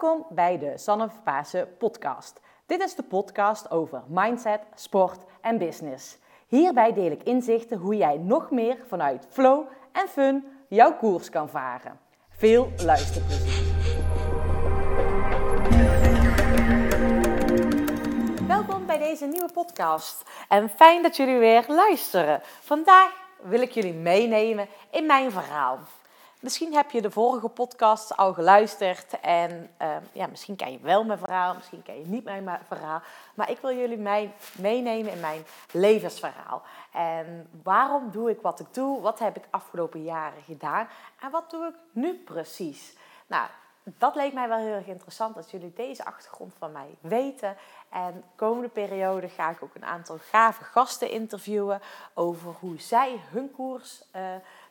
Welkom bij de Sanne Pasen podcast. Dit is de podcast over mindset, sport en business. Hierbij deel ik inzichten hoe jij nog meer vanuit flow en fun jouw koers kan varen. Veel luisterplezier. Welkom bij deze nieuwe podcast en fijn dat jullie weer luisteren. Vandaag wil ik jullie meenemen in mijn verhaal. Misschien heb je de vorige podcast al geluisterd en uh, ja, misschien ken je wel mijn verhaal, misschien ken je niet mijn verhaal. Maar ik wil jullie mij meenemen in mijn levensverhaal. En waarom doe ik wat ik doe? Wat heb ik afgelopen jaren gedaan? En wat doe ik nu precies? Nou, dat leek mij wel heel erg interessant dat jullie deze achtergrond van mij weten. En de komende periode ga ik ook een aantal gave gasten interviewen over hoe zij hun koers uh,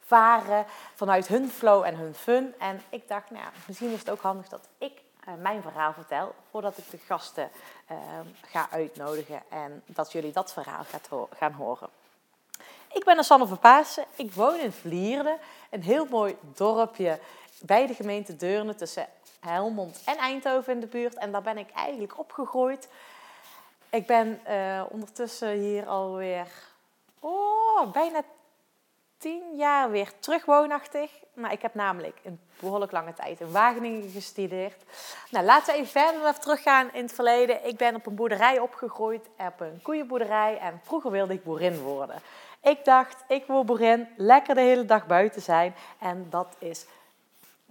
varen vanuit hun flow en hun fun. En ik dacht, nou misschien is het ook handig dat ik uh, mijn verhaal vertel voordat ik de gasten uh, ga uitnodigen en dat jullie dat verhaal gaan horen. Ik ben Sanne van. Ik woon in Vlierde, een heel mooi dorpje bij de gemeente Deurne tussen Helmond en Eindhoven in de buurt. En daar ben ik eigenlijk opgegroeid. Ik ben uh, ondertussen hier alweer oh, bijna tien jaar weer terug woonachtig. Maar ik heb namelijk een behoorlijk lange tijd in Wageningen gestudeerd. Nou, laten we even verder teruggaan in het verleden. Ik ben op een boerderij opgegroeid, op een koeienboerderij. En vroeger wilde ik boerin worden. Ik dacht, ik wil boerin, lekker de hele dag buiten zijn. En dat, is,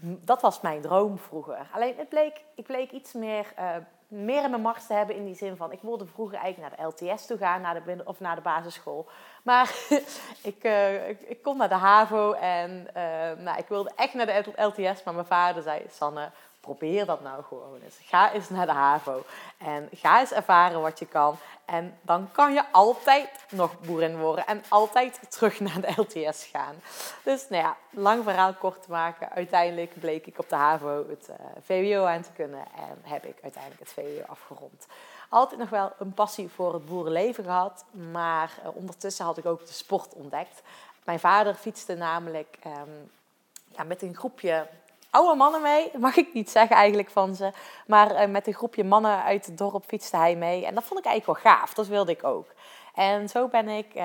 dat was mijn droom vroeger. Alleen het bleek, ik bleek iets meer uh, meer in mijn mars te hebben in die zin van... Ik wilde vroeger eigenlijk naar de LTS toe gaan naar de, of naar de basisschool. Maar ik, uh, ik, kom naar de HAVO en uh, nou, ik wilde echt naar de LTS. Maar mijn vader zei, Sanne, probeer dat nou gewoon eens. Ga eens naar de HAVO en ga eens ervaren wat je kan. En dan kan je altijd nog boerin worden en altijd terug naar de LTS gaan. Dus nou ja, lang verhaal kort te maken. Uiteindelijk bleek ik op de HAVO het uh, VWO aan te kunnen en heb ik uiteindelijk het VWO afgerond. Altijd nog wel een passie voor het boerenleven gehad, maar uh, ondertussen had ik ook de sport ontdekt. Mijn vader fietste namelijk um, ja, met een groepje oude mannen mee. Mag ik niet zeggen eigenlijk van ze. Maar uh, met een groepje mannen uit het dorp fietste hij mee. En dat vond ik eigenlijk wel gaaf. Dat wilde ik ook. En zo ben ik, uh,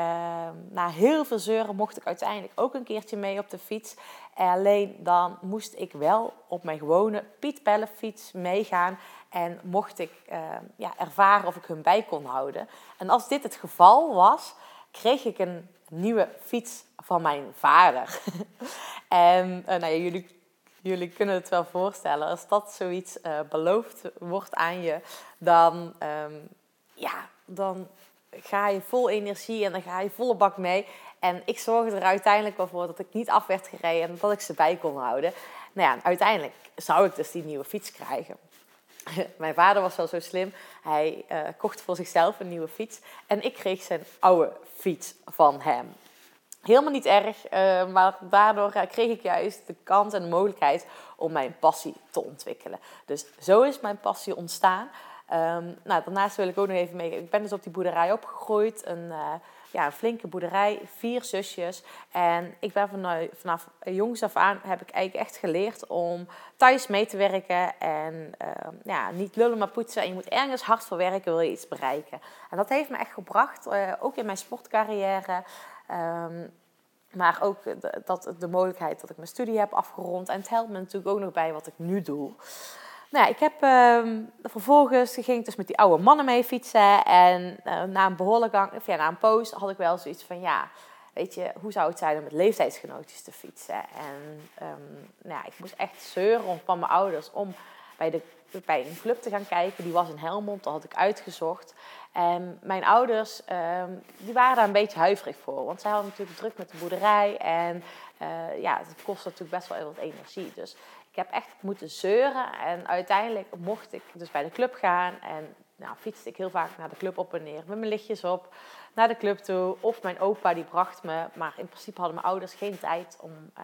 na heel veel zeuren, mocht ik uiteindelijk ook een keertje mee op de fiets. Alleen dan moest ik wel op mijn gewone Piet fiets meegaan. En mocht ik uh, ja, ervaren of ik hun bij kon houden. En als dit het geval was, kreeg ik een nieuwe fiets van mijn vader. en nou ja, jullie jullie kunnen het wel voorstellen. Als dat zoiets uh, beloofd wordt aan je, dan, um, ja, dan ga je vol energie en dan ga je volle bak mee. En ik zorgde er uiteindelijk wel voor dat ik niet af werd gereden en dat ik ze bij kon houden. Nou ja, uiteindelijk zou ik dus die nieuwe fiets krijgen. Mijn vader was wel zo slim. Hij uh, kocht voor zichzelf een nieuwe fiets. En ik kreeg zijn oude fiets van hem. Helemaal niet erg, uh, maar daardoor kreeg ik juist de kans en de mogelijkheid om mijn passie te ontwikkelen. Dus zo is mijn passie ontstaan. Um, nou, daarnaast wil ik ook nog even mee. Ik ben dus op die boerderij opgegroeid. Een, uh, ja, een flinke boerderij, vier zusjes. En ik ben vanaf, vanaf jongs af aan heb ik eigenlijk echt geleerd om thuis mee te werken. En uh, ja, niet lullen maar poetsen. En je moet ergens hard voor werken, wil je iets bereiken. En dat heeft me echt gebracht, ook in mijn sportcarrière. Um, maar ook de, dat, de mogelijkheid dat ik mijn studie heb afgerond. En het helpt me natuurlijk ook nog bij wat ik nu doe. Nou ja, ik heb uh, vervolgens ging ik dus met die oude mannen mee fietsen. En uh, na een behoorlijk gang, of ja, na een poos had ik wel zoiets van ja, weet je, hoe zou het zijn om met leeftijdsgenootjes te fietsen? En um, nou ja, ik moest echt zeuren van mijn ouders om bij, de, bij een club te gaan kijken. Die was in Helmond, dat had ik uitgezocht. En mijn ouders um, die waren daar een beetje huiverig voor. Want zij hadden natuurlijk druk met de boerderij. En uh, ja, het kost natuurlijk best wel wat energie. Dus ik heb echt moeten zeuren. En uiteindelijk mocht ik dus bij de club gaan. En nou, fietste ik heel vaak naar de club op en neer. Met mijn lichtjes op naar de club toe. Of mijn opa die bracht me. Maar in principe hadden mijn ouders geen tijd om, uh,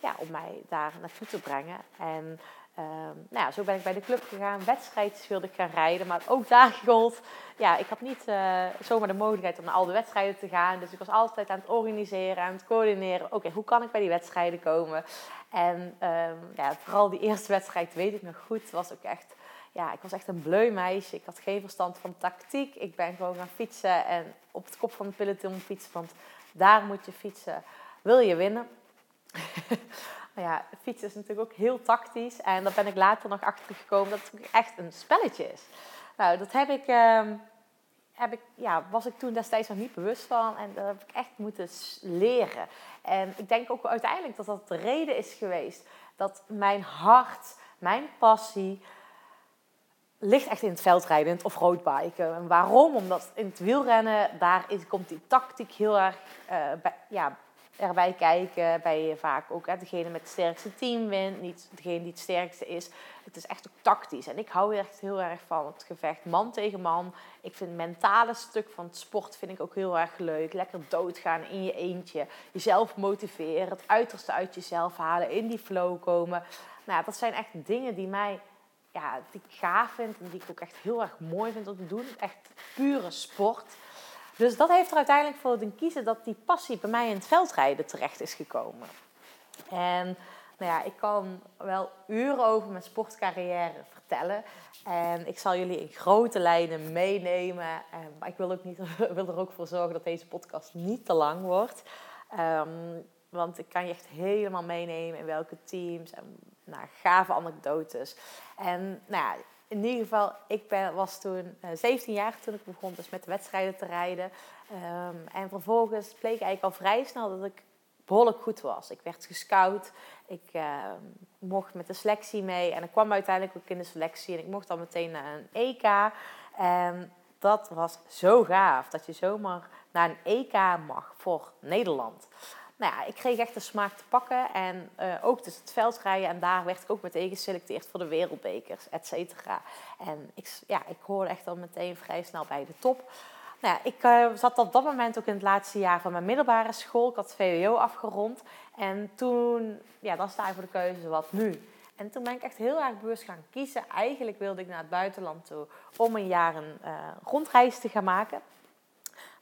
ja, om mij daar naartoe te brengen. En Ehm, nou ja, zo ben ik bij de club gegaan. Wedstrijdjes wilde ik gaan rijden. Maar ook daar gold. Ja, ik had niet uh, zomaar de mogelijkheid om naar al de wedstrijden te gaan. Dus ik was altijd aan het organiseren, aan het coördineren. Oké, hoe kan ik bij die wedstrijden komen? En um, ja, vooral die eerste wedstrijd weet ik nog goed. Was ook echt, ja, ik was echt een bleu meisje. Ik had geen verstand van tactiek. Ik ben gewoon gaan fietsen en op het kop van de peloton fietsen. Want daar moet je fietsen. Wil je winnen? Maar ja, fietsen is natuurlijk ook heel tactisch. En daar ben ik later nog achter gekomen dat het echt een spelletje is. Nou, dat heb ik, uh, heb ik, ja, was ik toen destijds nog niet bewust van. En dat heb ik echt moeten leren. En ik denk ook uiteindelijk dat dat de reden is geweest. Dat mijn hart, mijn passie, ligt echt in het veldrijden, in het offroadbiken. En waarom? Omdat in het wielrennen, daar is, komt die tactiek heel erg uh, bij, ja, erbij kijken. Bij vaak ook hè, degene met het sterkste team wint, niet degene die het sterkste is. Het is echt ook tactisch. En ik hou echt heel erg van het gevecht man tegen man. Ik vind het mentale stuk van het sport vind ik ook heel erg leuk. Lekker doodgaan in je eentje. Jezelf motiveren. Het uiterste uit jezelf halen. In die flow komen. Nou, dat zijn echt dingen die mij ja, die ik gaaf vind. En die ik ook echt heel erg mooi vind om te doen. Echt pure sport. Dus dat heeft er uiteindelijk voor doen kiezen dat die passie bij mij in het veldrijden terecht is gekomen. En nou ja, ik kan wel uren over mijn sportcarrière vertellen. En ik zal jullie in grote lijnen meenemen. Maar ik wil, ook niet, wil er ook voor zorgen dat deze podcast niet te lang wordt. Um, want ik kan je echt helemaal meenemen in welke teams en nou, gave anekdotes. En nou ja, in ieder geval, ik ben, was toen 17 eh, jaar toen ik begon dus met de wedstrijden te rijden. Um, en vervolgens bleek eigenlijk al vrij snel dat ik behoorlijk goed was. Ik werd gescout, ik uh, mocht met de selectie mee en ik kwam uiteindelijk ook in de selectie en ik mocht dan meteen naar een EK. En dat was zo gaaf dat je zomaar naar een EK mag voor Nederland nou ja, ik kreeg echt de smaak te pakken. En uh, ook dus het veldrijden. En daar werd ik ook meteen geselecteerd voor de wereldbekers, et cetera. En ik, ja, ik hoorde echt al meteen vrij snel bij de top. Nou ja, ik uh, zat op dat moment ook in het laatste jaar van mijn middelbare school. Ik had VWO afgerond. En toen, ja, dan sta je voor de keuze, wat nu? En toen ben ik echt heel erg bewust gaan kiezen. Eigenlijk wilde ik naar het buitenland toe om een jaar een uh, rondreis te gaan maken.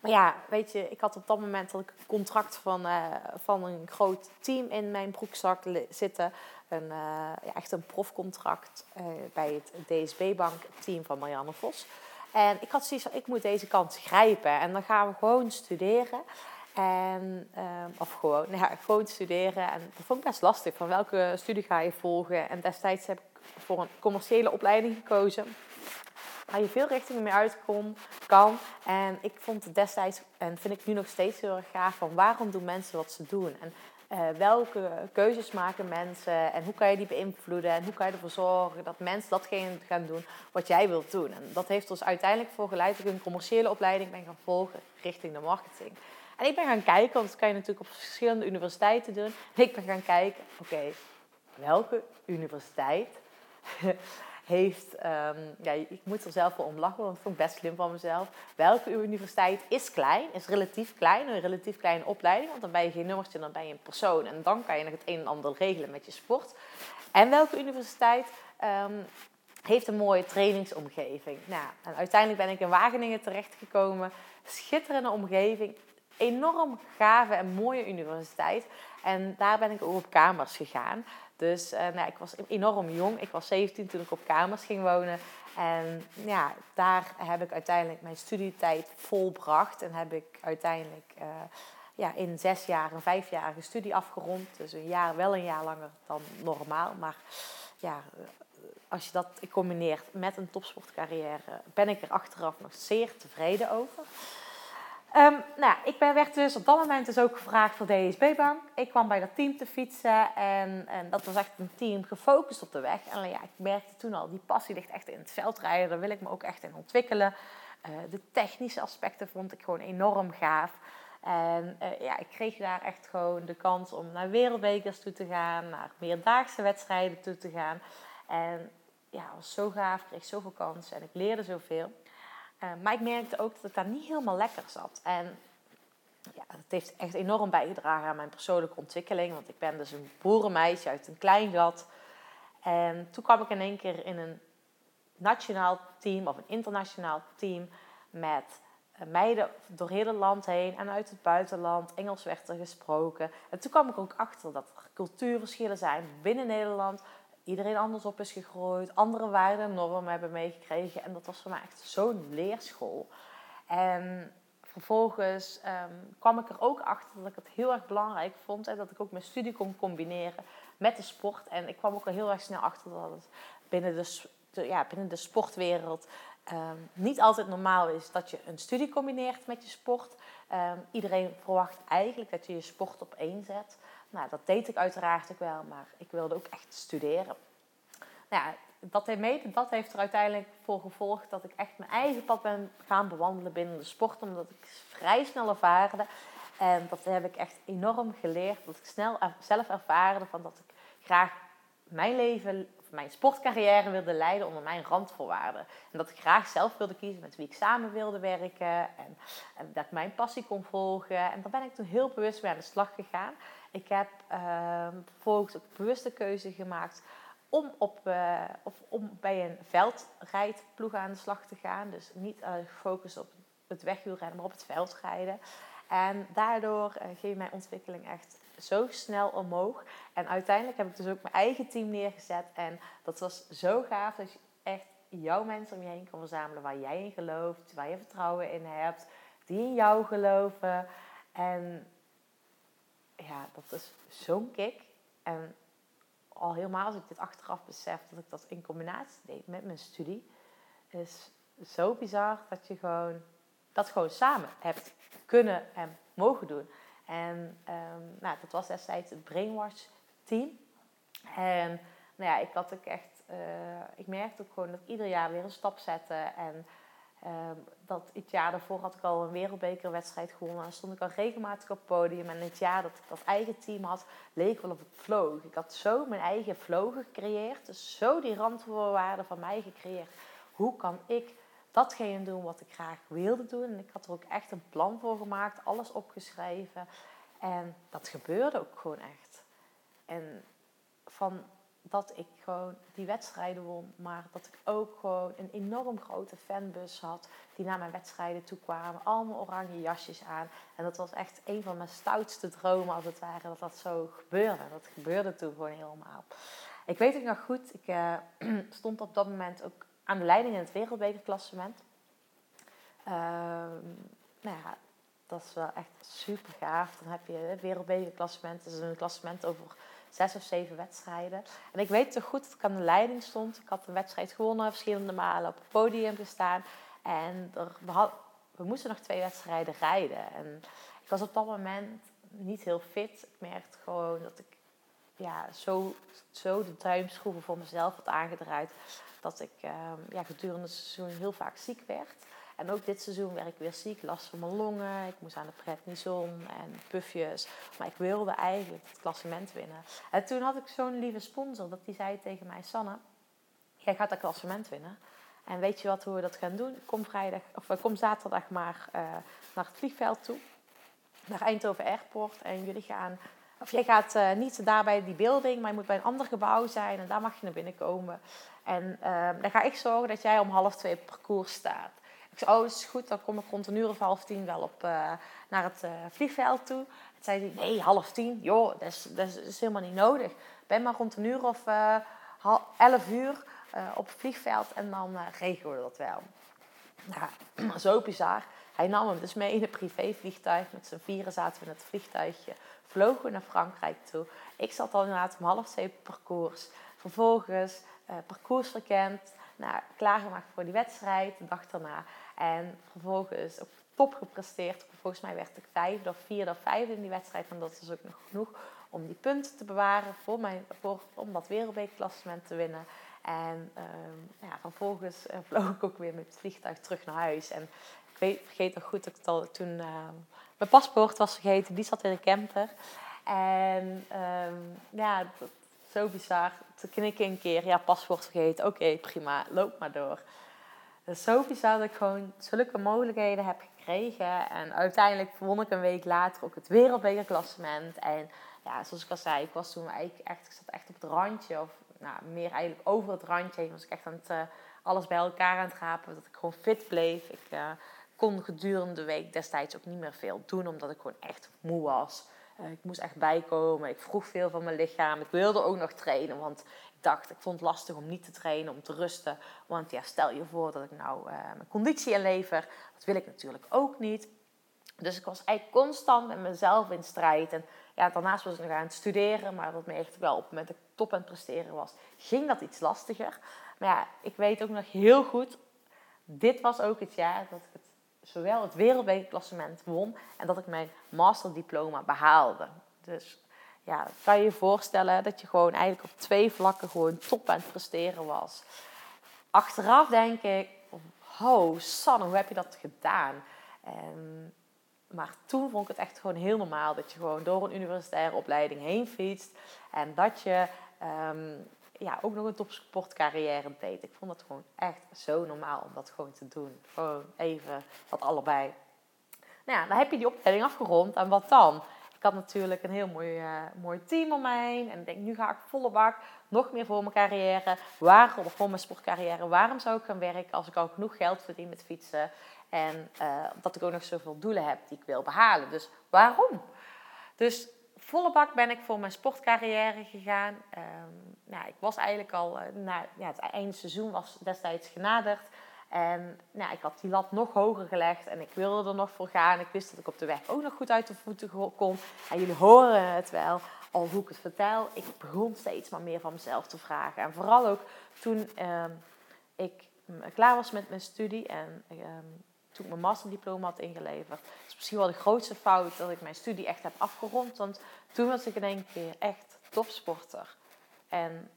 Maar ja, weet je, ik had op dat moment dat ik een contract van, uh, van een groot team in mijn broekzak zitten. Een, uh, ja, echt een profcontract uh, bij het DSB-bank team van Marianne Vos. En ik had zoiets van, ik moet deze kans grijpen. En dan gaan we gewoon studeren. En, of gewoon, nou ja, gewoon studeren. En dat vond ik best lastig. Van welke studie ga je volgen? En destijds heb ik voor een commerciële opleiding gekozen waar je veel richtingen mee uit kan. En ik vond het destijds, en vind ik nu nog steeds heel erg gaaf, van waarom doen mensen wat ze doen? En uh, welke keuzes maken mensen en hoe kan je die beïnvloeden en hoe kan je ervoor zorgen dat mensen datgene gaan doen wat jij wilt doen. En dat heeft ons uiteindelijk voor geleid dat ik een commerciële opleiding ben gaan volgen richting de marketing. En ik ben gaan kijken, want dat kan je natuurlijk op verschillende universiteiten doen. En ik ben gaan kijken, oké, welke universiteit heeft, um, ja, ik moet er zelf wel om lachen, want ik vond het best slim van mezelf. Welke universiteit is klein, is relatief klein, een relatief kleine opleiding, want dan ben je geen nummertje, dan ben je een persoon. En dan kan je nog het een en ander regelen met je sport. En welke universiteit um, heeft een mooie trainingsomgeving. Nou, uiteindelijk ben ik in Wageningen terechtgekomen. Schitterende omgeving, enorm gave en mooie universiteit. En daar ben ik ook op kamers gegaan. Dus uh, nou, ik was enorm jong. Ik was 17 toen ik op kamers ging wonen. En ja, daar heb ik uiteindelijk mijn studietijd volbracht. En heb ik uiteindelijk uh, ja, in zes jaar een vijfjarige studie afgerond. Dus een jaar, wel een jaar langer dan normaal. Maar ja, als je dat combineert met een topsportcarrière, ben ik er achteraf nog zeer tevreden over. Um, nou, ik ben, werd dus op dat moment dus ook gevraagd voor DSB-bank. Ik kwam bij dat team te fietsen en, en dat was echt een team gefocust op de weg. En ja, ik merkte toen al, die passie ligt echt in het veldrijden. Daar wil ik me ook echt in ontwikkelen. Uh, de technische aspecten vond ik gewoon enorm gaaf. En uh, ja, ik kreeg daar echt gewoon de kans om naar wereldbekers toe te gaan, naar meerdaagse wedstrijden toe te gaan. En ja, was zo gaaf, ik kreeg zoveel kansen en ik leerde zoveel. Uh, maar ik merkte ook dat ik daar niet helemaal lekker zat. En ja, dat heeft echt enorm bijgedragen aan mijn persoonlijke ontwikkeling. Want ik ben dus een boerenmeisje uit een klein gat. En toen kwam ik in één keer in een nationaal team of een internationaal team met eh, meiden door heel het land heen en uit het buitenland. Engels werd er gesproken. En toen kwam ik ook achter dat er cultuurverschillen zijn binnen Nederland. Iedereen anders op is gegroeid, andere waarden en normen hebben meegekregen. En dat was voor mij echt zo'n leerschool. En vervolgens ehm, kwam ik er ook achter dat ik het heel erg belangrijk vond en dat ik ook mijn studie kon combineren met de sport. En ik kwam ook al heel erg snel achter dat het binnen de, ja, binnen de sportwereld Ehm, niet altijd normaal is dat je een studie combineert met je sport. Ehm, iedereen verwacht eigenlijk dat je je sport op één zet. Nou, dat deed ik uiteraard ook wel, maar ik wilde ook echt studeren. Nou dat, heeft dat heeft er uiteindelijk voor gevolgd dat ik echt mijn eigen pad ben gaan bewandelen binnen de sport. Omdat ik vrij snel ervaarde. En dat heb ik echt enorm geleerd. Dat ik snel zelf ervaarde van dat ik graag mijn leven mijn sportcarrière wilde leiden onder mijn randvoorwaarden. En dat ik graag zelf wilde kiezen met wie ik samen wilde werken. En, dat mijn passie kon volgen. En daar ben ik toen heel bewust mee aan de slag gegaan. Ik heb uh, vervolgens ook bewuste keuze gemaakt om, op, uh, of om bij een veldrijdploeg aan de slag te gaan. Dus niet uh, gefocust op het wegwielrennen, maar op het veldrijden. En daardoor uh, ging mijn ontwikkeling echt zo snel omhoog. En uiteindelijk heb ik dus ook mijn eigen team neergezet. En dat was zo gaaf dat je echt jouw mensen om je heen kan verzamelen waar jij in gelooft, waar je vertrouwen in hebt, die in jou geloven. En ja, dat is zo'n kick. En al helemaal als ik dit achteraf besef dat ik dat in combinatie deed met mijn studie, is zo bizar dat je gewoon dat gewoon samen hebt kunnen en mogen doen. En um, nou, dat was destijds het Brainwash team. En nou ja, ik had ook echt, uh, ik merkte ook gewoon dat ik ieder jaar weer een stap zette. En um, dat het jaar daarvoor had ik al een wereldbekerwedstrijd gewonnen. En stond ik al regelmatig op het podium. En het jaar dat ik dat eigen team had, leek wel of ik vloog. Ik had zo mijn eigen flow gecreëerd. Dus zo die randvoorwaarden van mij gecreëerd. Hoe kan ik datgene doen wat ik graag wilde doen. En ik had er ook echt een plan voor gemaakt, alles opgeschreven. En dat gebeurde ook gewoon echt. En van dat ik gewoon die wedstrijden won, maar dat ik ook gewoon een enorm grote fanbus had die naar mijn wedstrijden toe kwamen. Allemaal oranje jasjes aan. En dat was echt een van mijn stoutste dromen als het ware, dat dat zo gebeurde. Dat gebeurde toen gewoon helemaal. Ik weet het nog goed, ik uh, stond op dat moment ook aan de leiding in het wereldbekerklassement. Uh, nou ja, dat is wel echt super gaaf. Dan heb je wereldbekerklassement. Is een klassement over zes of zeven wedstrijden. En ik weet toch goed dat ik aan de leiding stond. Ik had een wedstrijd gewonnen, verschillende malen op het podium gestaan. En er, we, we moesten nog twee wedstrijden rijden. En ik was op dat moment niet heel fit. Ik merkte gewoon dat ik ja, zo, zo de duimschroeven voor mezelf had aangedraaid dat ik ehm, ja, gedurende het seizoen heel vaak ziek werd. En ook dit seizoen werd ik weer ziek, last van mijn longen. Ik moest aan de prednison en puffjes. Maar ik wilde eigenlijk het klassement winnen. En toen had ik zo'n lieve sponsor dat die zei tegen mij... Sanne, jij gaat dat klassement winnen. En weet je wat, hoe we dat gaan doen? Kom, vrijdag, of, eh, kom zaterdag maar uh, naar het vliegveld toe. Naar Eindhoven Airport. En jullie gaan... Of jij gaat uh, niet daar bij die building, maar je moet bij een ander gebouw zijn. En daar mag je naar binnen komen. En uh, dan ga ik zorgen dat jij om half twee op parcours staat. Ik zei, oh, is goed, dan kom ik rond een uur of half tien wel op, uh, naar het uh, vliegveld toe. Toen zei hij, nee, half tien, joh, dat is, dat is, helemaal niet nodig. Ben maar rond een uur of uh, elf uur op het vliegveld en dan regelen we dat wel. Nou, zo bizar. Hij nam hem dus mee in een privévliegtuig. Met z'n vieren zaten we in het vliegtuigje. Vlogen we naar Frankrijk toe. Ik zat al inderdaad om half op parcours. Vervolgens parcours verkend. Nou, klaargemaakt voor die wedstrijd, de dag daarna. En vervolgens op top gepresteerd. Volgens mij werd ik vijfde of vierde of vijfde in die wedstrijd. En dat is ook nog genoeg om die punten te bewaren voor mijn, voor, om dat wereldbekerklassement te winnen. En uh, ja, vervolgens uh, vloog ik ook weer met het vliegtuig terug naar huis. En ik weet, vergeet nog goed dat ik al toen uh, mijn paspoort was vergeten. Die zat in de camper. En um, ja, zo bizar. Te knikken een keer, ja, paspoort vergeten. Oké, prima, loop maar door. Zo bizar dat ik gewoon zulke mogelijkheden heb gekregen. En uiteindelijk won ik een week later ook het wereldbekerklassement. En ja, zoals ik al zei, ik was toen eigenlijk echt, ik zat echt op het randje. Of nou, meer eigenlijk over het randje. Was ik echt aan het, uh, alles bij elkaar aan het rapen. Dat ik gewoon fit bleef. Ik uh, kon gedurende de week destijds ook niet meer veel doen. Omdat ik gewoon echt moe was. Uh, ik moest echt bijkomen. Ik vroeg veel van mijn lichaam. Ik wilde ook nog trainen. Want ik dacht, ik vond het lastig om niet te trainen. Om te rusten. Want ja, stel je voor dat ik nou mijn conditie inlever. Dat wil ik natuurlijk ook niet. Dus ik was eigenlijk constant met mezelf in strijd. En ja, daarnaast was ik nog aan het studeren, maar dat me echt wel op het moment dat ik top aan het presteren was, ging dat iets lastiger. Maar ja, ik weet ook nog heel goed, dit was ook het jaar dat ik het, zowel het wereldbekerklassement won en dat ik mijn masterdiploma behaalde. Dus ja, kan je je voorstellen dat je gewoon eigenlijk op twee vlakken gewoon top aan het presteren was. Achteraf denk ik, oh Sanne, hoe heb je dat gedaan? En maar toen vond ik het echt gewoon heel normaal dat je gewoon door een universitaire opleiding heen fietst. En dat je ehm, ja, ook nog een topsportcarrière deed. Ik vond het gewoon echt zo normaal om dat gewoon te doen. Gewoon even dat allebei. Nou ja, dan heb je die opleiding afgerond. En wat dan? Ik had natuurlijk een heel mooi, uh, mooi team om mij heen. En ik denk, nu ga ik volle bak. Nog meer voor mijn carrière. Waarom, voor mijn sportcarrière. Waarom zou ik gaan werken als ik al genoeg geld verdien met fietsen? En uh, dat ik ook nog zoveel doelen heb die ik wil behalen. Dus waarom? Dus volle bak ben ik voor mijn sportcarrière gegaan. Um, nou, ik was eigenlijk al, uh, na, ja, het einde seizoen was destijds genaderd. En nou, ik had die lat nog hoger gelegd en ik wilde er nog voor gaan. Ik wist dat ik op de weg ook nog goed uit de voeten kon. En jullie horen het wel, al hoe ik het vertel. Ik begon steeds maar meer van mezelf te vragen. En vooral ook toen uh, ik klaar was met mijn studie en um, toen ik mijn masterdiploma had ingeleverd. Dat is misschien wel de grootste fout dat ik mijn studie echt heb afgerond. Want toen was ik in één keer echt topsporter. En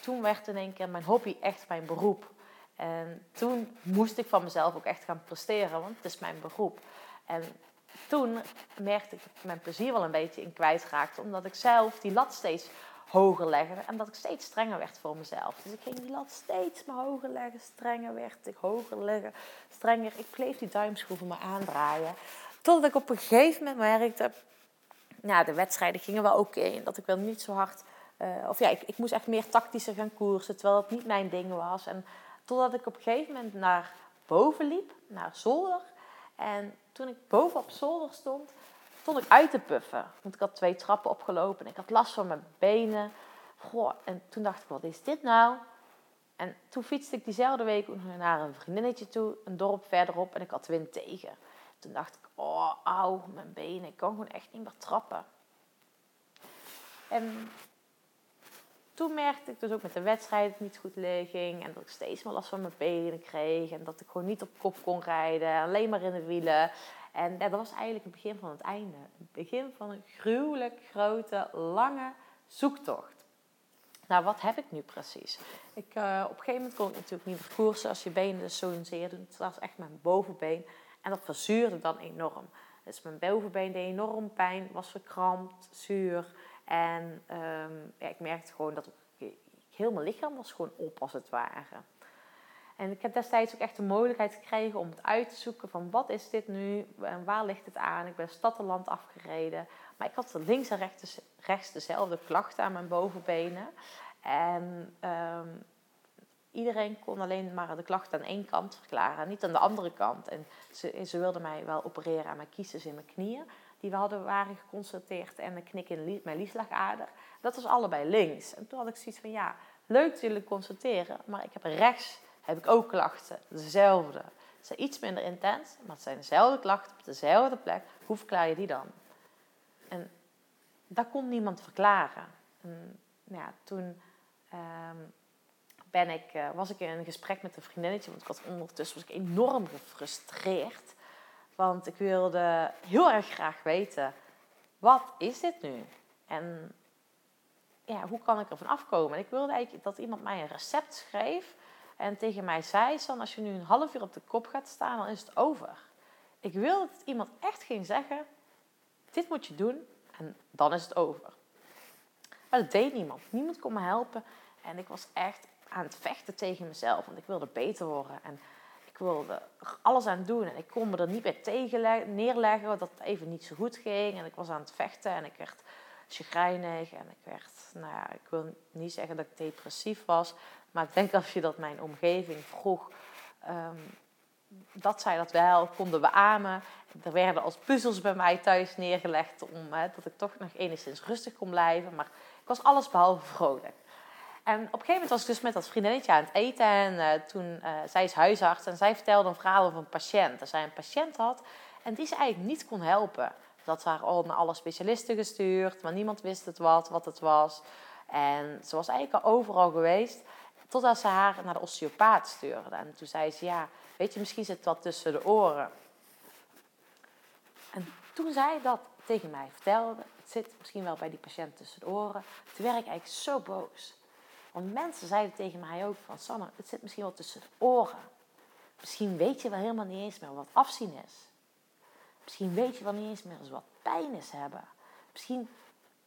toen werd in één keer mijn hobby echt mijn beroep. En toen moest ik van mezelf ook echt gaan presteren, want het is mijn beroep. En toen merkte ik dat ik mijn plezier wel een beetje in kwijtraakte, omdat ik zelf die lat steeds hoger leggen. En dat ik steeds strenger werd voor mezelf. Dus ik ging die lat steeds maar hoger leggen. Strenger werd ik, hoger leggen, strenger. Ik bleef die duimschroeven maar aandraaien. Totdat ik op een gegeven moment merkte... Nou, de wedstrijden gingen wel oké. dat ik wel niet zo hard... Uh, of ja, ik, ik moest echt meer tactischer gaan koersen. Terwijl het niet mijn ding was. En totdat ik op een gegeven moment naar boven liep. Naar zolder. En toen ik boven op zolder stond stond ik uit te puffen. Want ik had twee trappen opgelopen en ik had last van mijn benen. Goh, en toen dacht ik, wat is dit nou? En toen fietste ik diezelfde week naar een vriendinnetje toe, een dorp verderop, en ik had wind tegen. Toen dacht ik, oh, auw, mijn benen, ik kan gewoon echt niet meer trappen. En toen merkte ik dus ook met de wedstrijd dat het niet goed ging. En dat ik steeds meer last van mijn benen kreeg. En dat ik gewoon niet op kop kon rijden. Alleen maar in de wielen. En dat was eigenlijk het begin van het einde. Het begin van een gruwelijk grote, lange zoektocht. Nou, wat heb ik nu precies? Ik, uh, op een gegeven moment kon ik natuurlijk niet meer koersen als je benen dus zo'n zeer doen. Het was echt mijn bovenbeen. En dat verzuurde dan enorm. Dus mijn bovenbeen deed enorm pijn, was verkrampt, zuur. En um, ja, ik merkte gewoon dat heel mijn lichaam was gewoon op als het ware. En ik heb destijds ook echt de mogelijkheid gekregen om het uit te zoeken van wat is dit nu en waar ligt het aan. Ik ben stad en land afgereden, maar ik had links en rechts, rechts dezelfde klachten aan mijn bovenbenen. En um, iedereen kon alleen maar de klachten aan één kant verklaren, niet aan de andere kant. En ze, ze wilden mij wel opereren aan mijn kiezers in mijn knieën. Die we hadden, waren geconstateerd en een knik in mijn lieslagader. Dat was allebei links. En toen had ik zoiets van, ja, leuk dat jullie constateren, maar ik heb rechts heb ik ook klachten. Dezelfde. Ze zijn iets minder intens, maar het zijn dezelfde klachten op dezelfde plek. Hoe verklaar je die dan? En dat kon niemand verklaren. En, nou ja, toen ehm, ben ik, uh, was ik in een gesprek met een vriendinnetje, want ik was ondertussen was ik enorm gefrustreerd. Want ik wilde heel erg graag weten, wat is dit nu? En ja, hoe kan ik er van afkomen? En ik wilde eigenlijk dat iemand mij een recept schreef en tegen mij zei van als je nu een half uur op de kop gaat staan, dan is het over. Ik wil dat iemand echt ging zeggen, dit moet je doen en dan is het over. Maar dat deed niemand. Niemand kon me helpen. En ik was echt aan het vechten tegen mezelf, want ik wilde beter worden. En ik wilde alles aan doen en ik kon me er niet bij tegen neerleggen dat het even niet zo goed ging. En ik was aan het vechten en ik werd chagrijnig en ik werd, nou ja, ik wil niet zeggen dat ik depressief was, maar ik denk als je dat mijn omgeving vroeg, ehm, dat zij dat wel konden beamen. Er werden als puzzels bij mij thuis neergelegd om dat ik toch nog enigszins rustig kon blijven, maar ik was alles behalve vrolijk. En op een gegeven moment was ik dus met dat vriendinnetje aan het eten. En uh, toen, uh, zij is huisarts en zij vertelde een verhaal over een patiënt. Dat zij een patiënt had en die ze eigenlijk niet kon helpen. Dat ze haar al naar alle specialisten gestuurd, maar niemand wist het wat, wat het was. En ze was eigenlijk al overal geweest, totdat ze haar naar de osteopaat stuurde. En toen zei ze, ja, weet je, misschien zit wat tussen de oren. En toen zij dat tegen mij vertelde, het zit misschien wel bij die patiënt tussen de oren, toen werd ik eigenlijk zo boos. Want mensen zeiden tegen mij ook van, Sanne, het zit misschien wel tussen de oren. Misschien weet je wel helemaal niet eens meer wat afzien is. Misschien weet je wel niet eens meer wat pijn is hebben. Misschien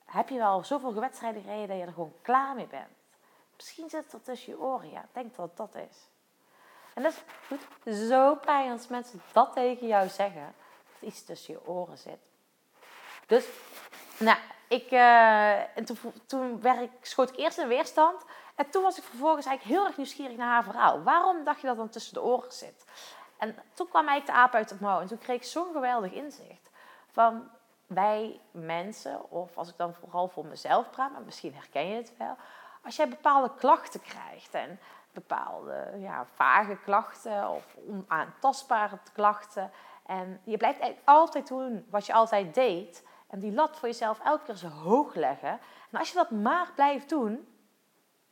heb je wel zoveel wedstrijden gereden dat je er gewoon klaar mee bent. Misschien zit het tussen je oren. Ja, denk dat dat is. En dat doet zo pijn als mensen dat tegen jou zeggen. Dat iets tussen je oren zit. Dus, nou, ik, uh, en toen, toen werd ik, schoot ik eerst in weerstand. En toen was ik vervolgens eigenlijk heel erg nieuwsgierig naar haar verhaal. Waarom dacht je dat dan tussen de oren zit? En toen kwam eigenlijk de aap uit het mouw. En toen kreeg ik zo'n geweldig inzicht. Van wij mensen, of als ik dan vooral voor mezelf praat, maar misschien herken je het wel. Als jij bepaalde klachten krijgt en bepaalde ja, vage klachten of onaantastbare klachten. En je blijft eigenlijk altijd doen wat je altijd deed. En die lat voor jezelf elke keer zo hoog leggen. En als je dat maar blijft doen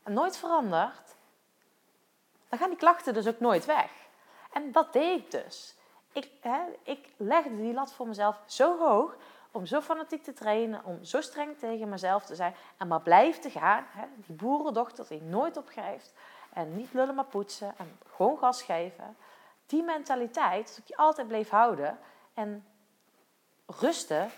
en nooit verandert, dan gaan die klachten dus ook nooit weg. En dat deed ik dus. Ik, hè, ik legde die lat voor mezelf zo hoog om zo fanatiek te trainen, om zo streng tegen mezelf te zijn en maar blijf te gaan. Hè, die boerendochter die nooit opgeeft en niet lullen maar poetsen en gewoon gas geven. Die mentaliteit, dat ik altijd bleef houden en rusten.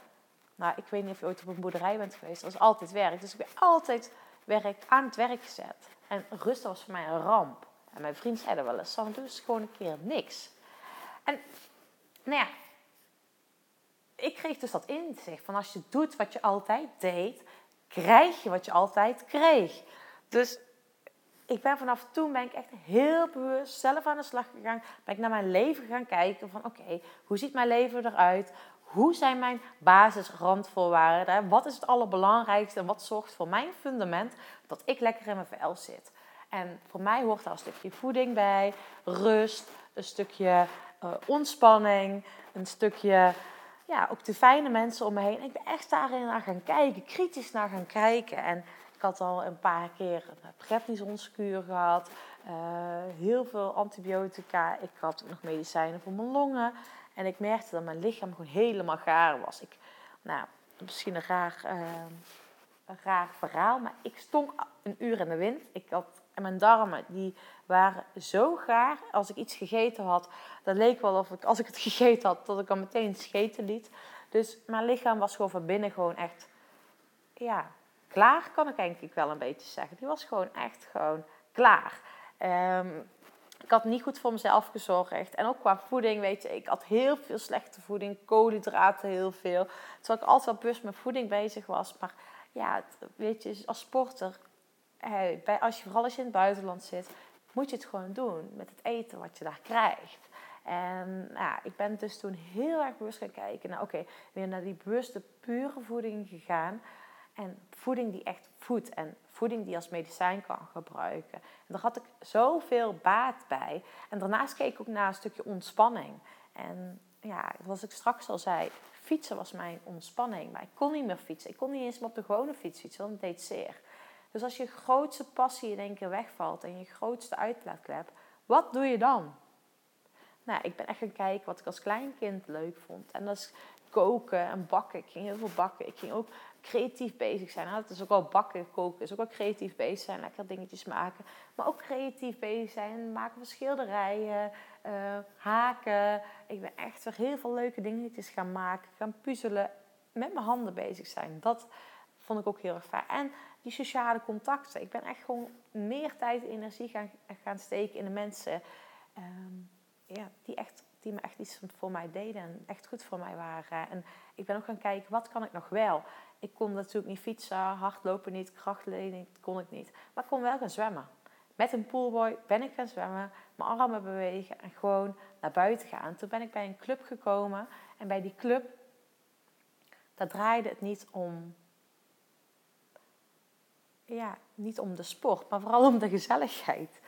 Nou, ik weet niet of je ooit op een boerderij bent geweest, dat is altijd werk. Dus ik ben altijd werk, aan het werk gezet. En rusten was voor mij een ramp. En mijn vriend zei wel eens, Sam, doe eens gewoon een keer niks. En nou ja, ik kreeg dus dat inzicht van als je doet wat je altijd deed, krijg je wat je altijd kreeg. Dus ik ben vanaf toen ben ik echt heel bewust zelf aan de slag gegaan. Ben ik naar mijn leven gaan kijken van oké, hoe ziet mijn leven eruit? Hoe zijn mijn basisrandvoorwaarden? Wat is het allerbelangrijkste en wat zorgt voor mijn fundament dat ik lekker in mijn vel zit? En voor mij hoort daar een stukje voeding bij, rust, een stukje uh, ontspanning, een stukje, ja, ook de fijne mensen om me heen. ik ben echt daarin naar gaan kijken, kritisch naar gaan kijken. En ik had al een paar keer een prednisonskuur gehad, uh, heel veel antibiotica. Ik had nog medicijnen voor mijn longen. En ik merkte dat mijn lichaam gewoon helemaal gaar was. Ik, nou, misschien een raar, een raar verhaal, maar ik stonk een uur in de wind. Ik had en mijn darmen, die waren zo gaar. Als ik iets gegeten had, dat leek wel of ik, als ik het gegeten had, dat ik al meteen scheten liet. Dus mijn lichaam was gewoon van binnen gewoon echt, ja, klaar kan ik eigenlijk wel een beetje zeggen. Die was gewoon echt gewoon klaar. Um, ik had niet goed voor mezelf gezorgd. En ook qua voeding, weet je, ik had heel veel slechte voeding, koolhydraten heel veel. Terwijl ik altijd wel bewust met voeding bezig was. Maar ja, weet je, als sporter hey, bij, als je, vooral als je in het buitenland zit, moet je het gewoon doen met het eten wat je daar krijgt. En nou, ik ben dus toen heel erg bewust gaan kijken naar, oké, weer naar die bewuste, pure voeding gegaan. En voeding die echt voedt en voeding die als medicijn kan gebruiken. En daar had ik zoveel baat bij. En daarnaast keek ik ook naar een stukje ontspanning. En ja, zoals ik straks al zei, fietsen was mijn ontspanning. Maar ik kon niet meer fietsen. Ik kon niet eens meer op de gewone fiets fietsen, want het deed zeer. Dus als je grootste passie in één keer wegvalt en je grootste uitlaatklep, wat doe je dan? Nou, ik ben echt gaan kijken wat ik als kleinkind leuk vond. En dat is koken en bakken. Ik ging heel veel bakken. Ik ging ook creatief bezig zijn. Nou, dat is ook wel bakken, koken. is ook wel creatief bezig zijn. Lekker dingetjes maken. Maar ook creatief bezig zijn. Maken van schilderijen. Uh, haken. Ik ben echt weer heel veel leuke dingetjes gaan maken. Gaan puzzelen. Met mijn handen bezig zijn. Dat vond ik ook heel erg fijn. En die sociale contacten. Ik ben echt gewoon meer tijd en energie gaan, gaan steken in de mensen. Um, ja, die echt die me echt iets voor mij deden en echt goed voor mij waren. En ik ben ook gaan kijken, wat kan ik nog wel? Ik kon natuurlijk niet fietsen, hardlopen niet, krachtleden kon ik niet. Maar ik kon wel gaan zwemmen. Met een poolboy ben ik gaan zwemmen, mijn armen bewegen en gewoon naar buiten gaan. Toen ben ik bij een club gekomen en bij die club, daar draaide het niet om, ja, niet om de sport, maar vooral om de gezelligheid.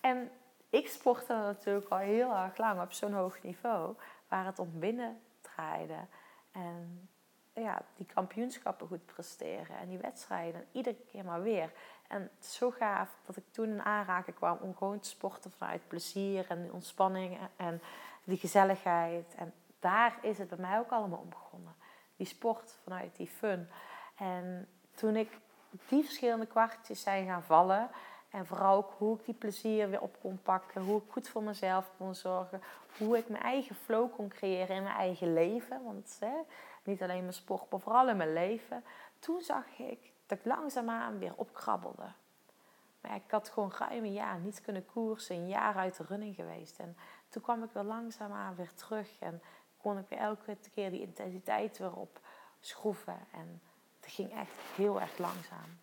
En ik sportte natuurlijk al heel erg lang op zo'n hoog niveau, waar het om binnen draaide. En ja, die kampioenschappen goed presteren en die wedstrijden, iedere keer maar weer. En zo gaaf dat ik toen in aanraking kwam om gewoon te sporten vanuit plezier en ontspanning en die gezelligheid. En daar is het bij mij ook allemaal om begonnen. Die sport vanuit die fun. En toen ik die verschillende kwartjes zijn gaan vallen, en vooral ook hoe ik die plezier weer op kon pakken. Hoe ik goed voor mezelf kon zorgen. Hoe ik mijn eigen flow kon creëren in mijn eigen leven. Want hè, niet alleen mijn sport, maar vooral in mijn leven. Toen zag ik dat ik langzaamaan weer opkrabbelde. Maar ik had gewoon ruim een jaar niet kunnen koersen. Een jaar uit de running geweest. En toen kwam ik weer langzaamaan weer terug. En kon ik weer elke keer die intensiteit weer op schroeven. En het ging echt heel erg langzaam.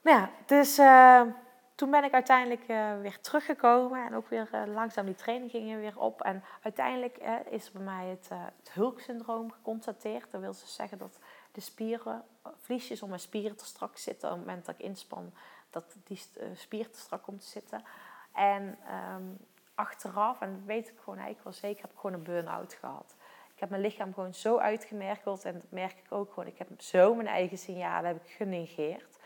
Nou ja, dus uh, toen ben ik uiteindelijk uh, weer teruggekomen en ook weer uh, langzaam die training ging weer op. En uiteindelijk is bij mij het, het Hulk-syndroom geconstateerd. Dat wil ze zeggen dat de spieren, vliesjes om mijn spieren te strak zitten. Op het moment dat ik inspan, dat die spier te strak komt te zitten. En um, achteraf, en dat weet ik gewoon eigenlijk wel zeker, heb ik gewoon een burn-out gehad. Heb mijn lichaam gewoon zo uitgemergeld en dat merk ik ook gewoon. Ik heb zo mijn eigen signalen heb ik genegeerd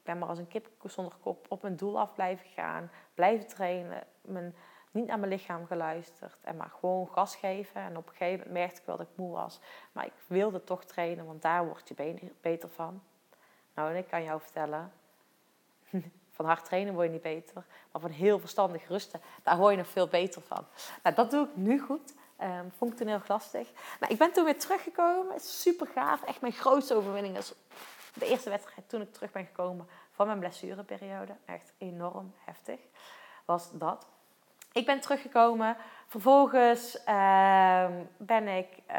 ik ben maar als een kip zonder kop op mijn doel af blijven gaan, blijven trainen, mijn, niet naar mijn lichaam geluisterd en maar gewoon gas geven. En op een gegeven moment merkte ik wel dat ik moe was, maar ik wilde toch trainen, want daar word je beter van. Nou, en ik kan jou vertellen, van hard trainen word je niet beter, maar van heel verstandig rusten, daar word je nog veel beter van. Nou, dat doe ik nu goed. Um, vond ik heel lastig. Maar ik ben toen weer teruggekomen. Super gaaf. Echt mijn grootste overwinning is de eerste wedstrijd toen ik terug ben gekomen van mijn blessureperiode, echt enorm heftig, was dat. Ik ben teruggekomen. Vervolgens ehm, ben ik, uh,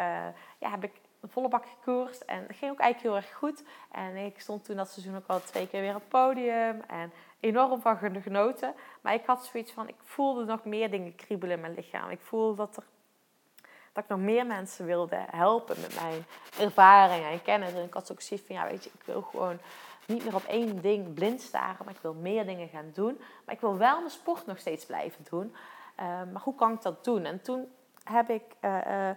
ja, heb ik een volle bak gekoerst. En dat ging ook eigenlijk heel erg goed. En ik stond toen dat seizoen ook al twee keer weer op het podium. En enorm van genoten. Maar ik had zoiets van, ik voelde nog meer dingen kriebelen in mijn lichaam. Ik voelde dat er dat ik nog meer mensen wilde helpen met mijn ervaringen en kennis. En ik had zoiets van, ja weet je, ik wil gewoon niet meer op één ding blind staren, maar ik wil meer dingen gaan doen. Maar ik wil wel mijn sport nog steeds blijven doen. Uh, maar hoe kan ik dat doen? En toen heb ik, uh, uh,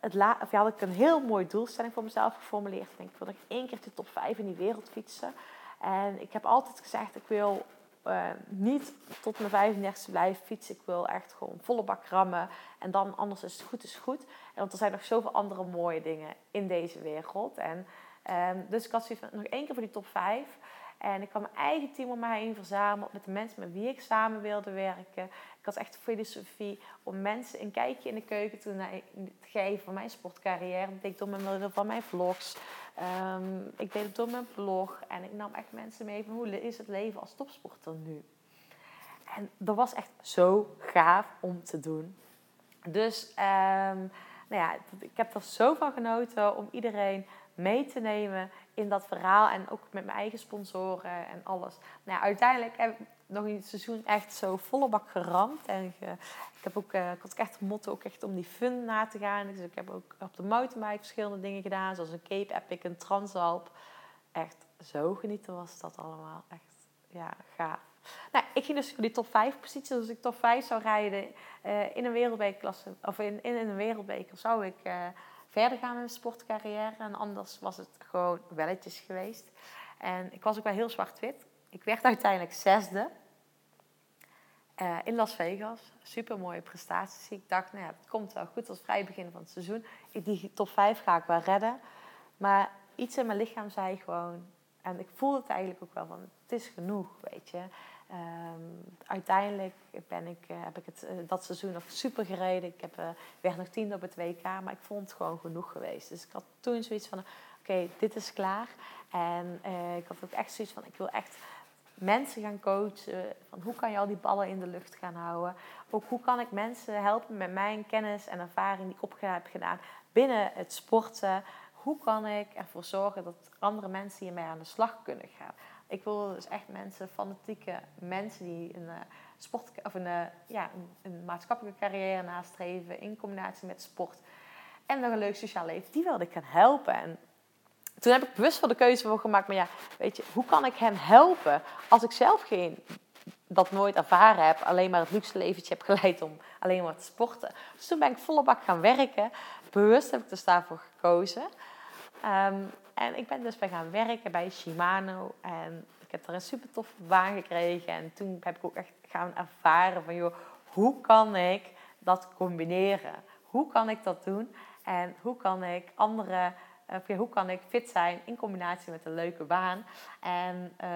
het of ja, had ik een heel mooi doelstelling voor mezelf geformuleerd. Ik denk, ik wil nog één keer de top 5 in die wereld fietsen. En ik heb altijd gezegd, ik wil uh, niet tot mijn 35e blijven fietsen. Ik wil echt gewoon volle bak rammen. En dan anders is het goed, is goed. Want er zijn nog zoveel andere mooie dingen in deze wereld. En, um, dus ik had nog één keer voor die top 5. En ik had mijn eigen team om mij heen verzameld met de mensen met wie ik samen wilde werken. Ik had echt filosofie om mensen een kijkje in de keuken te geven van mijn sportcarrière. Dat deed ik door middel van mijn vlogs. Um, ik deed het door mijn blog. En ik nam echt mensen mee van hoe is het leven als topsporter nu. En dat was echt zo gaaf om te doen. Dus um, nou ja, ik heb er zo van genoten om iedereen mee te nemen in dat verhaal. En ook met mijn eigen sponsoren en alles. Nou uiteindelijk heb nog in het seizoen echt zo volle bak geramd. En ik, heb ook, uh, ik had echt motto ook echt om die fun na te gaan. Dus ik heb ook op de mountainbike verschillende dingen gedaan. Zoals een Cape Epic, een Transalp. Echt zo genieten was dat allemaal. Echt, ja, gaaf. Nou, ik ging dus voor die top 5 positie. Dus als ik top 5 zou rijden uh, in een wereldbekerklasse, of in, in een wereldbeker, zou ik uh, verder gaan met mijn sportcarrière. En anders was het gewoon welletjes geweest. En ik was ook wel heel zwart-wit. Ik werd uiteindelijk zesde uh, in Las Vegas. Super mooie prestaties. Ik dacht, nou ja, het komt wel goed als vrij begin van het seizoen. Die top 5 ga ik wel redden. Maar iets in mijn lichaam zei gewoon, en ik voelde het eigenlijk ook wel van, het is genoeg, weet je. Um, uiteindelijk ben ik, uh, heb ik het, uh, dat seizoen nog super gereden. Ik heb, uh, werd nog tiende op het WK, maar ik vond het gewoon genoeg geweest. Dus ik had toen zoiets van, oké, dit is klaar. En ik had ook echt zoiets van, ik wil echt mensen gaan coachen. Van hoe kan je al die ballen in de lucht gaan houden? Ook hoe kan ik mensen helpen met mijn kennis en ervaring die ik op heb gedaan binnen het sporten? Hoe kan ik ervoor zorgen dat andere mensen hiermee aan de slag kunnen gaan? Ik wil dus echt mensen, fanatieke mensen die een uh, sport of een, uh, ja, een, maatschappelijke carrière nastreven in combinatie met sport en nog een leuk sociaal leven, die wilde ik gaan helpen. En toen heb ik bewust voor de keuze voor gemaakt, maar ja, weet je, hoe kan ik hem helpen als ik zelf geen dat nooit ervaren heb, alleen maar het luxe leventje heb geleid om alleen maar te sporten. Dus toen ben ik volle bak gaan werken. Bewust heb ik dus daarvoor gekozen. Ehm, en ik ben dus bij gaan werken bij Shimano. En ik heb daar een super toffe baan gekregen. En toen heb ik ook echt gaan ervaren van, joh, hoe kan ik dat combineren? Hoe kan ik dat doen? En hoe kan ik andere uh, hoe kan ik fit zijn in combinatie met een leuke baan? En uh,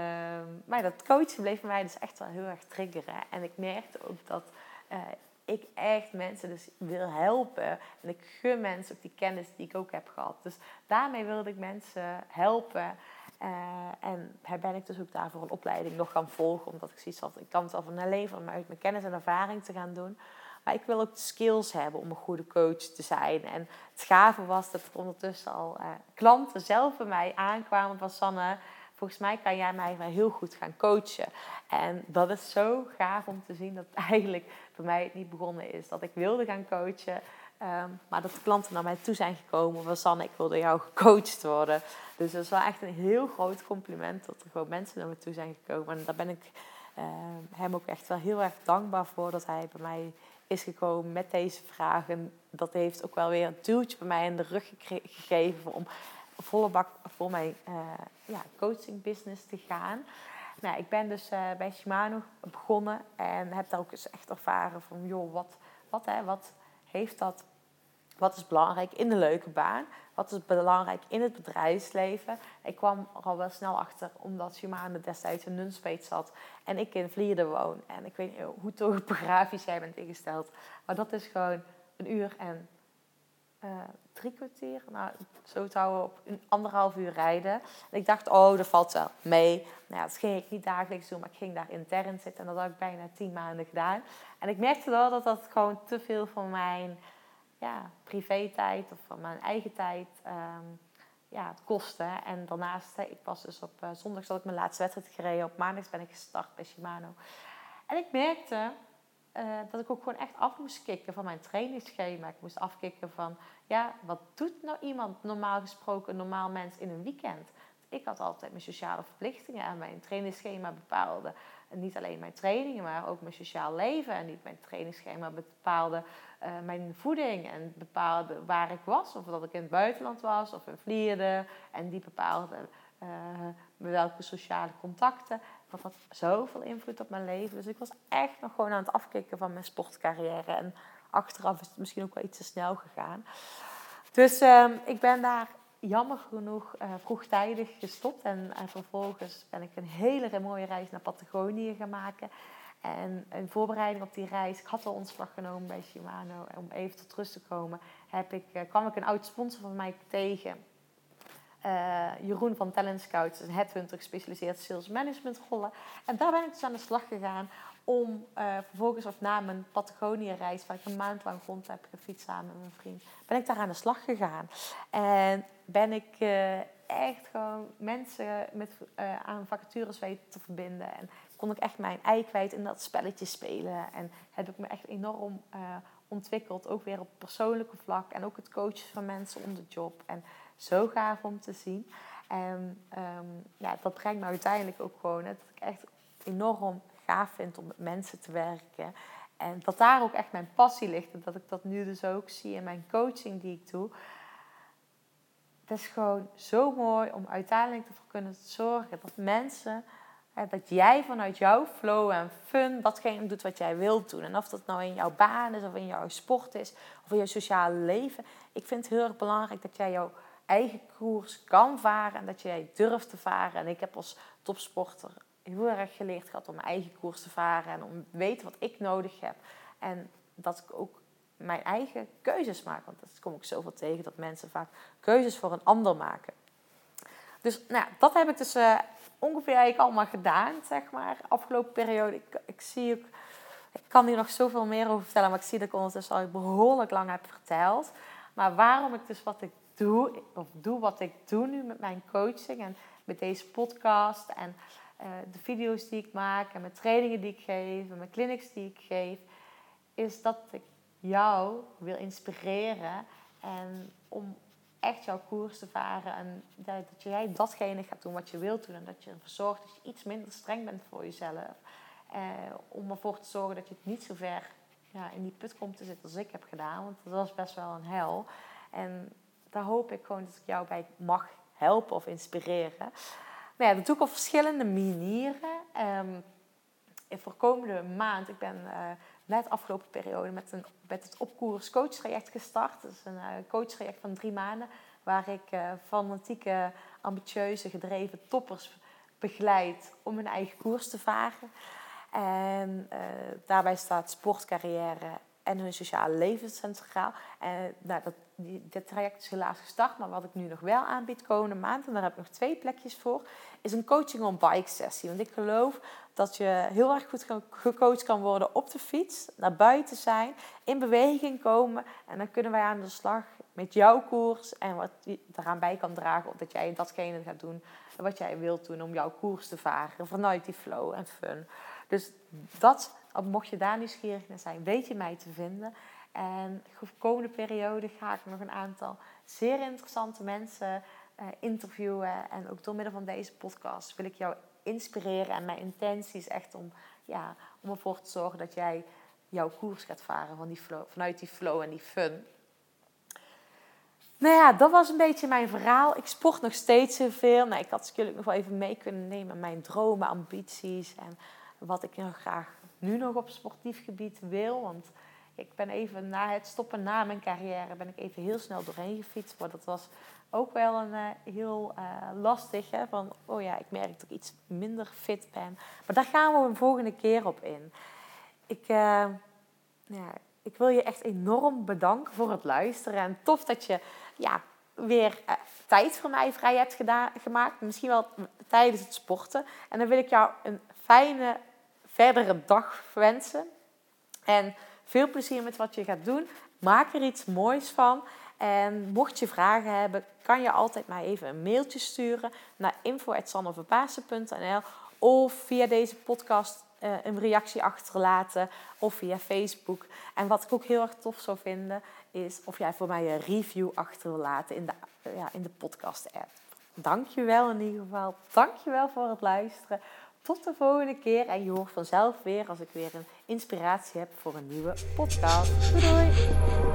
maar dat coachen bleef mij dus echt wel heel erg triggeren. En ik merkte ook dat uh, ik echt mensen dus wil helpen. En ik gun mensen ook die kennis die ik ook heb gehad. Dus daarmee wilde ik mensen helpen. Uh, en ben ik dus ook daarvoor een opleiding nog gaan volgen. Omdat ik zoiets had, ik kan het al van mijn leven, uit mijn kennis en ervaring te gaan doen. Maar ik wil ook de skills hebben om een goede coach te zijn. En het gave was dat er ondertussen al uh, klanten zelf bij mij aankwamen van Sanne. Volgens mij kan jij mij heel goed gaan coachen. En dat is zo gaaf om te zien dat eigenlijk voor mij het niet begonnen is. Dat ik wilde gaan coachen. Um, maar dat de klanten naar mij toe zijn gekomen van Sanne, ik wilde jou gecoacht worden. Dus dat is wel echt een heel groot compliment dat er gewoon mensen naar me toe zijn gekomen. En daar ben ik uh, hem ook echt wel heel erg dankbaar voor dat hij bij mij is gekomen met deze vragen. Dat heeft ook wel weer een duwtje bij mij in de rug gegeven om volle bak voor mijn uh, ja, coaching business te gaan. Nou, ik ben dus uh, bij Shimano begonnen en heb daar ook eens echt ervaren van, joh, wat, wat, hè, wat heeft dat, wat is belangrijk in de leuke baan? Wat is belangrijk in het bedrijfsleven? Ik kwam er al wel snel achter, omdat Shimano destijds in Nunspeet zat en ik in Vlierde woon. En ik weet niet hoe topografisch jij bent ingesteld, maar dat is gewoon een uur en uh, drie kwartier, nou, zo het houden op een anderhalf uur rijden. En ik dacht, oh, dat valt wel mee. Nou ja, dat ging ik niet dagelijks doen, maar ik ging daar intern zitten. En dat had ik bijna tien maanden gedaan. En ik merkte wel dat dat gewoon te veel van mijn ja, privé-tijd of van mijn eigen tijd um, ja, het kostte. En daarnaast, ik was dus op uh, zondag dat ik mijn laatste wedstrijd gereden. Op maandag ben ik gestart bij Shimano. En ik merkte uh, dat ik ook gewoon echt af moest kicken van mijn trainingsschema. Ik moest afkicken van, ja, wat doet nou iemand normaal gesproken, een normaal mens in een weekend? Ik had altijd mijn sociale verplichtingen en mijn trainingsschema bepaalde. Niet alleen mijn trainingen, maar ook mijn sociaal leven. En niet mijn trainingsschema bepaalde uh, mijn voeding en bepaalde waar ik was. Of dat ik in het buitenland was of in Vlierde. En die bepaalde uh, welke sociale contacten. Dat had zoveel invloed op mijn leven. Dus ik was echt nog gewoon aan het afkicken van mijn sportcarrière. En achteraf is het misschien ook wel iets te snel gegaan. Dus uh, ik ben daar jammer genoeg uh, vroegtijdig gestopt. En uh, vervolgens ben ik een hele mooie reis naar Patagonië gaan maken. En in voorbereiding op die reis, ik had al ontslag genomen bij Shimano. Om even tot rust te komen, heb ik, uh, kwam ik een oud sponsor van mij tegen. Jeroen van Talent Scouts, een headhunter gespecialiseerd sales management rollen. En daar ben ik dus aan de slag gegaan om vervolgens of na mijn Patagonië-reis, waar ik een maand lang rond heb gefietst samen met mijn vriend, ben ik daar aan de slag gegaan. En ben ik uh, echt gewoon mensen met, uh, aan vacatures weten te verbinden. En kon ik echt mijn ei kwijt in dat spelletje spelen. En heb ik me echt enorm ontwikkeld, ook weer op persoonlijke vlak. En ook het coachen van mensen om de job. En zo gaaf om te zien. En um, ja, dat brengt me uiteindelijk ook gewoon, dat ik echt enorm gaaf vind om met mensen te werken. En dat daar ook echt mijn passie ligt. En dat ik dat nu dus ook zie in mijn coaching die ik doe. Is gewoon zo mooi om uiteindelijk ervoor kunnen zorgen dat mensen, dat jij vanuit jouw flow en fun datgene doet wat jij wilt doen. En of dat nou in jouw baan is, of in jouw sport is, of in jouw sociale leven. Ik vind het heel erg belangrijk dat jij jouw eigen koers kan varen en dat jij durft te varen. En ik heb als topsporter heel erg geleerd gehad om mijn eigen koers te varen en om te weten wat ik nodig heb. En dat ik ook mijn eigen keuzes maak. Want dat kom ik zoveel tegen, dat mensen vaak keuzes voor een ander maken. Dus nou, dat heb ik dus uh, ongeveer eigenlijk allemaal gedaan, zeg maar, afgelopen periode. Ik, ik zie ook, ik kan hier nog zoveel meer over vertellen, maar ik zie dat ik ondertussen al behoorlijk lang heb verteld. Maar waarom ik dus wat ik doe, of doe wat ik doe nu met mijn coaching en met deze podcast en uh, de video's die ik maak en mijn trainingen die ik geef en mijn clinics die ik geef, is dat ik jou wil inspireren en om echt jouw koers te varen en dat, dat jij datgene gaat doen wat je wilt doen en dat je ervoor zorgt dat je iets minder streng bent voor jezelf. Eh, om ervoor te zorgen dat je het niet zo ver ja, in die put komt te zitten als ik heb gedaan, want dat was best wel een hel. En daar hoop ik gewoon dat ik jou bij mag helpen of inspireren. Maar ja, dat doe ik op verschillende manieren. Um, voor komende maand, ik ben uh, net afgelopen periode met, een, met het opkoers coachtraject gestart. Dat is een uh, coachtraject van drie maanden, waar ik uh, fanatieke, ambitieuze, gedreven toppers begeleid om hun eigen koers te varen. En daarbij staat sportcarrière en hun sociale leven centraal. En nou, dat, traject is helaas gestart, maar wat ik nu nog wel aanbied komende maand, en daar heb ik nog twee plekjes voor, is een coaching on bike sessie. Want ik geloof dat je heel erg goed gecoacht kan worden op de fiets, naar buiten zijn, in beweging komen. En dan kunnen wij aan de slag met jouw koers en wat eraan bij kan dragen, dat jij datgene gaat doen wat jij wilt doen om jouw koers te varen vanuit die flow en fun. Dus dat, mocht je daar nieuwsgierig naar zijn, weet je mij te vinden. En de komende periode ga ik nog een aantal zeer interessante mensen uh, interviewen. En ook door middel van deze podcast wil ik jou inspireren. En mijn intentie is echt om, ja, om ervoor te zorgen dat jij jouw koers gaat varen van die flow, vanuit die flow en die fun. Nou ja, dat was een beetje mijn verhaal. Ik sport nog steeds heel veel. Nou, ik had natuurlijk nog wel even mee kunnen nemen mijn dromen, ambities en wat ik nog graag nu nog op sportief gebied wil. Want ik ben even na het stoppen na mijn carrière ben ik even heel snel doorheen gefietst. Maar dat was ook wel een uh, heel uh, lastig. Hè? Van, oh ja, ik merk dat ik iets minder fit ben. Maar daar gaan we een volgende keer op in. Ik, uh, ja, ik wil je echt enorm bedanken voor het luisteren. En tof dat je ja, weer tijd voor mij vrij hebt gemaakt. Misschien wel tijdens het sporten. En dan wil ik jou een fijne verdere dag wensen. En veel plezier met wat je gaat doen. Maak er iets moois van. En mocht je vragen hebben, kan je altijd maar even een mailtje sturen naar info.sanneverpaasen.nl of via deze podcast uh, een reactie achterlaten of via Facebook. En wat ik ook heel erg tof zou vinden, is of jij voor mij een review achter wil laten in de, ja, in de podcast-app. Dankjewel in ieder geval. Dankjewel voor het luisteren. Tot de volgende keer en je hoort vanzelf weer als ik weer een inspiratie heb voor een nieuwe podcast. Doei doei!